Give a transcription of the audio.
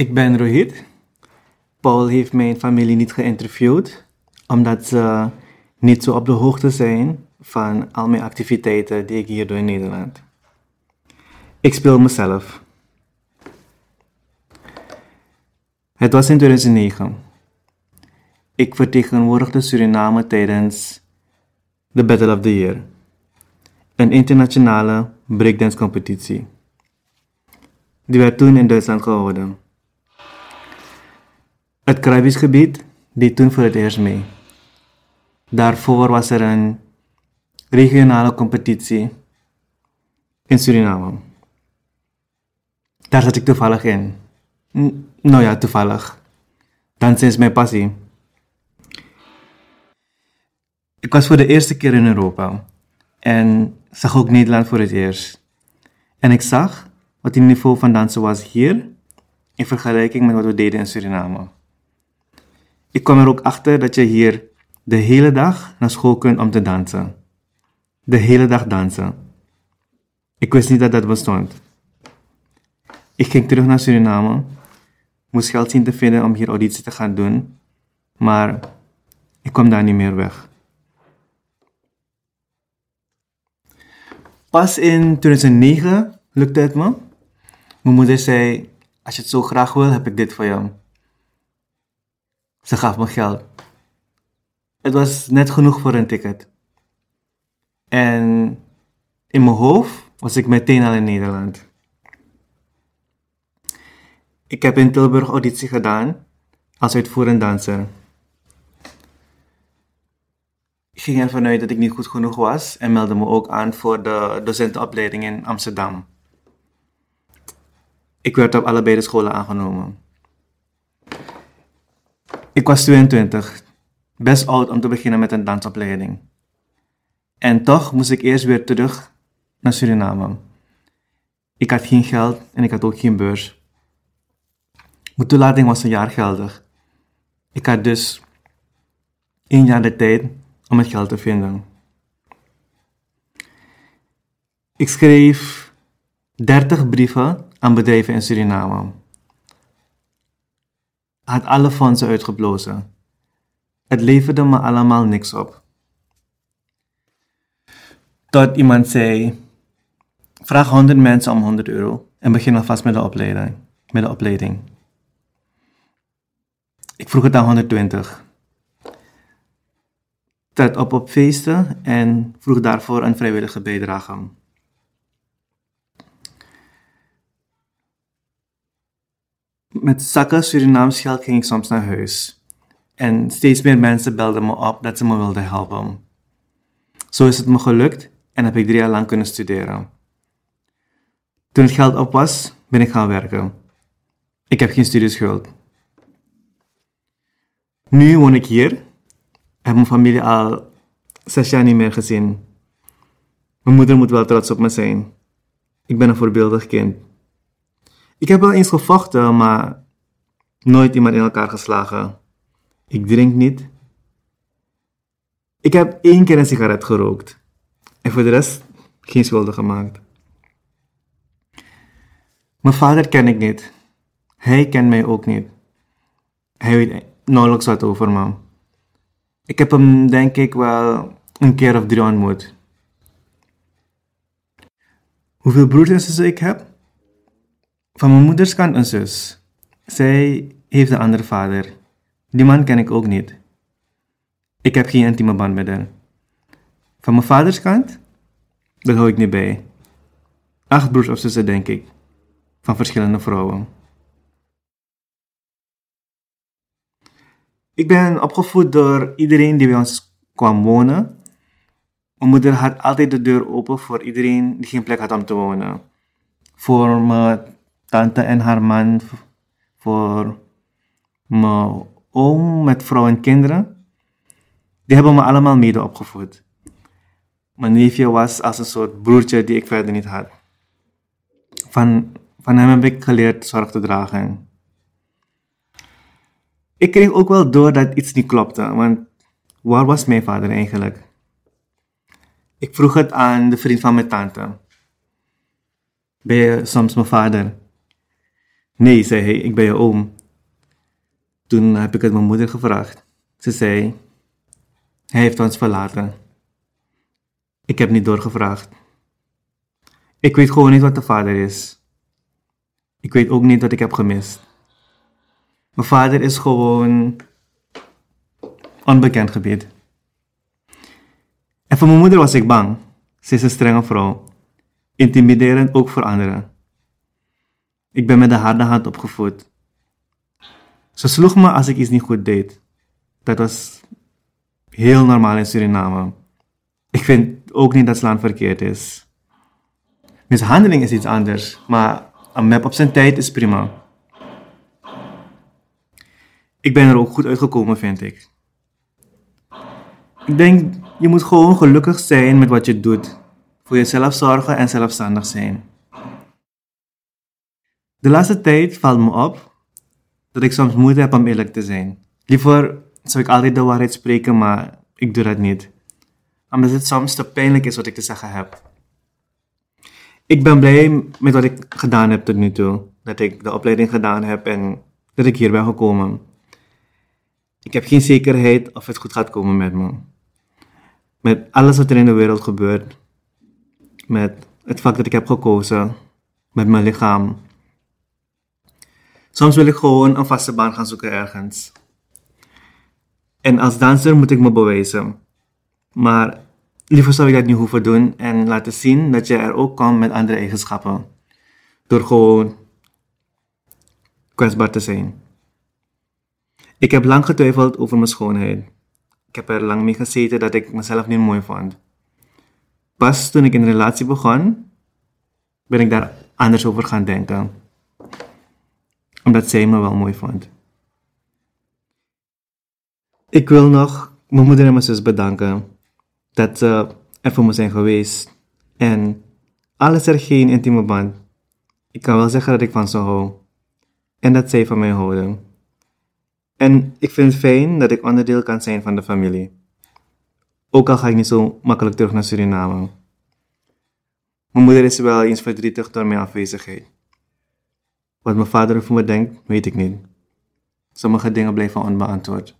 Ik ben Rohit. Paul heeft mijn familie niet geïnterviewd, omdat ze niet zo op de hoogte zijn van al mijn activiteiten die ik hier doe in Nederland. Ik speel mezelf. Het was in 2009. Ik vertegenwoordigde Suriname tijdens de Battle of the Year, een internationale breakdance competitie. Die werd toen in Duitsland gehouden. Het Caribisch gebied deed toen voor het eerst mee. Daarvoor was er een regionale competitie in Suriname. Daar zat ik toevallig in. Nou ja, toevallig. Dansen is mijn passie. Ik was voor de eerste keer in Europa en zag ook Nederland voor het eerst. En ik zag wat het niveau van dansen was hier in vergelijking met wat we deden in Suriname. Ik kwam er ook achter dat je hier de hele dag naar school kunt om te dansen. De hele dag dansen. Ik wist niet dat dat bestond. Ik ging terug naar Suriname, moest geld zien te vinden om hier auditie te gaan doen, maar ik kwam daar niet meer weg. Pas in 2009 lukte het me. Mijn moeder zei: Als je het zo graag wil, heb ik dit voor jou. Ze gaf me geld. Het was net genoeg voor een ticket. En in mijn hoofd was ik meteen al in Nederland. Ik heb in Tilburg auditie gedaan als uitvoerend danser. Ik ging ervan uit dat ik niet goed genoeg was en meldde me ook aan voor de docentenopleiding in Amsterdam. Ik werd op allebei de scholen aangenomen. Ik was 22, best oud om te beginnen met een dansopleiding. En toch moest ik eerst weer terug naar Suriname. Ik had geen geld en ik had ook geen beurs. Mijn toelating was een jaar geldig. Ik had dus één jaar de tijd om het geld te vinden. Ik schreef 30 brieven aan bedrijven in Suriname. Had alle fondsen uitgeblazen. Het leverde me allemaal niks op. Tot iemand zei: Vraag 100 mensen om 100 euro en begin alvast met de opleiding. Met de opleiding. Ik vroeg het aan 120. Trad op op feesten en vroeg daarvoor een vrijwillige bijdrage. Met zakken Surinaams geld ging ik soms naar huis. En steeds meer mensen belden me op dat ze me wilden helpen. Zo is het me gelukt en heb ik drie jaar lang kunnen studeren. Toen het geld op was, ben ik gaan werken. Ik heb geen studieschuld. Nu woon ik hier. Heb mijn familie al zes jaar niet meer gezien. Mijn moeder moet wel trots op me zijn. Ik ben een voorbeeldig kind. Ik heb wel eens gevochten, maar nooit iemand in elkaar geslagen. Ik drink niet. Ik heb één keer een sigaret gerookt. En voor de rest geen schulden gemaakt. Mijn vader ken ik niet. Hij kent mij ook niet. Hij weet nauwelijks wat over me. Ik heb hem denk ik wel een keer of drie ontmoet. Hoeveel broers en zussen ik heb? Van mijn moeders kant een zus. Zij heeft een andere vader. Die man ken ik ook niet. Ik heb geen intieme band met haar. Van mijn vaders kant? Dat hou ik niet bij. Acht broers of zussen, denk ik. Van verschillende vrouwen. Ik ben opgevoed door iedereen die bij ons kwam wonen. Mijn moeder had altijd de deur open voor iedereen die geen plek had om te wonen. Voor mijn tante en haar man, voor mijn oom met vrouw en kinderen. Die hebben me allemaal mede opgevoed. Mijn neefje was als een soort broertje die ik verder niet had. Van, van hem heb ik geleerd zorg te dragen. Ik kreeg ook wel door dat iets niet klopte, want waar was mijn vader eigenlijk? Ik vroeg het aan de vriend van mijn tante. Je soms mijn vader? Nee, zei hij, ik ben je oom. Toen heb ik het mijn moeder gevraagd. Ze zei, hij heeft ons verlaten. Ik heb niet doorgevraagd. Ik weet gewoon niet wat de vader is. Ik weet ook niet wat ik heb gemist. Mijn vader is gewoon onbekend gebied. En voor mijn moeder was ik bang. Ze is een strenge vrouw. Intimiderend ook voor anderen. Ik ben met de harde hand opgevoed. Ze sloeg me als ik iets niet goed deed. Dat was heel normaal in Suriname. Ik vind ook niet dat slaan verkeerd is. Mishandeling is iets anders, maar een map op zijn tijd is prima. Ik ben er ook goed uitgekomen, vind ik. Ik denk, je moet gewoon gelukkig zijn met wat je doet. Voor jezelf zorgen en zelfstandig zijn. De laatste tijd valt me op dat ik soms moeite heb om eerlijk te zijn. Liever zou ik altijd de waarheid spreken, maar ik doe dat niet. Omdat het soms te pijnlijk is wat ik te zeggen heb. Ik ben blij met wat ik gedaan heb tot nu toe. Dat ik de opleiding gedaan heb en dat ik hier ben gekomen. Ik heb geen zekerheid of het goed gaat komen met me. Met alles wat er in de wereld gebeurt. Met het feit dat ik heb gekozen. Met mijn lichaam. Soms wil ik gewoon een vaste baan gaan zoeken ergens. En als danser moet ik me bewijzen. Maar liever zou ik dat niet hoeven doen en laten zien dat je er ook komt met andere eigenschappen. Door gewoon kwetsbaar te zijn. Ik heb lang getwijfeld over mijn schoonheid. Ik heb er lang mee gezeten dat ik mezelf niet mooi vond. Pas toen ik in een relatie begon, ben ik daar anders over gaan denken. Omdat zij me wel mooi vond. Ik wil nog mijn moeder en mijn zus bedanken dat ze er voor me zijn geweest. En alles er geen intieme band. Ik kan wel zeggen dat ik van ze hou. En dat zij van mij houden. En ik vind het fijn dat ik onderdeel kan zijn van de familie. Ook al ga ik niet zo makkelijk terug naar Suriname. Mijn moeder is wel eens verdrietig door mijn afwezigheid. Wat mijn vader over me denkt, weet ik niet. Sommige dingen blijven onbeantwoord.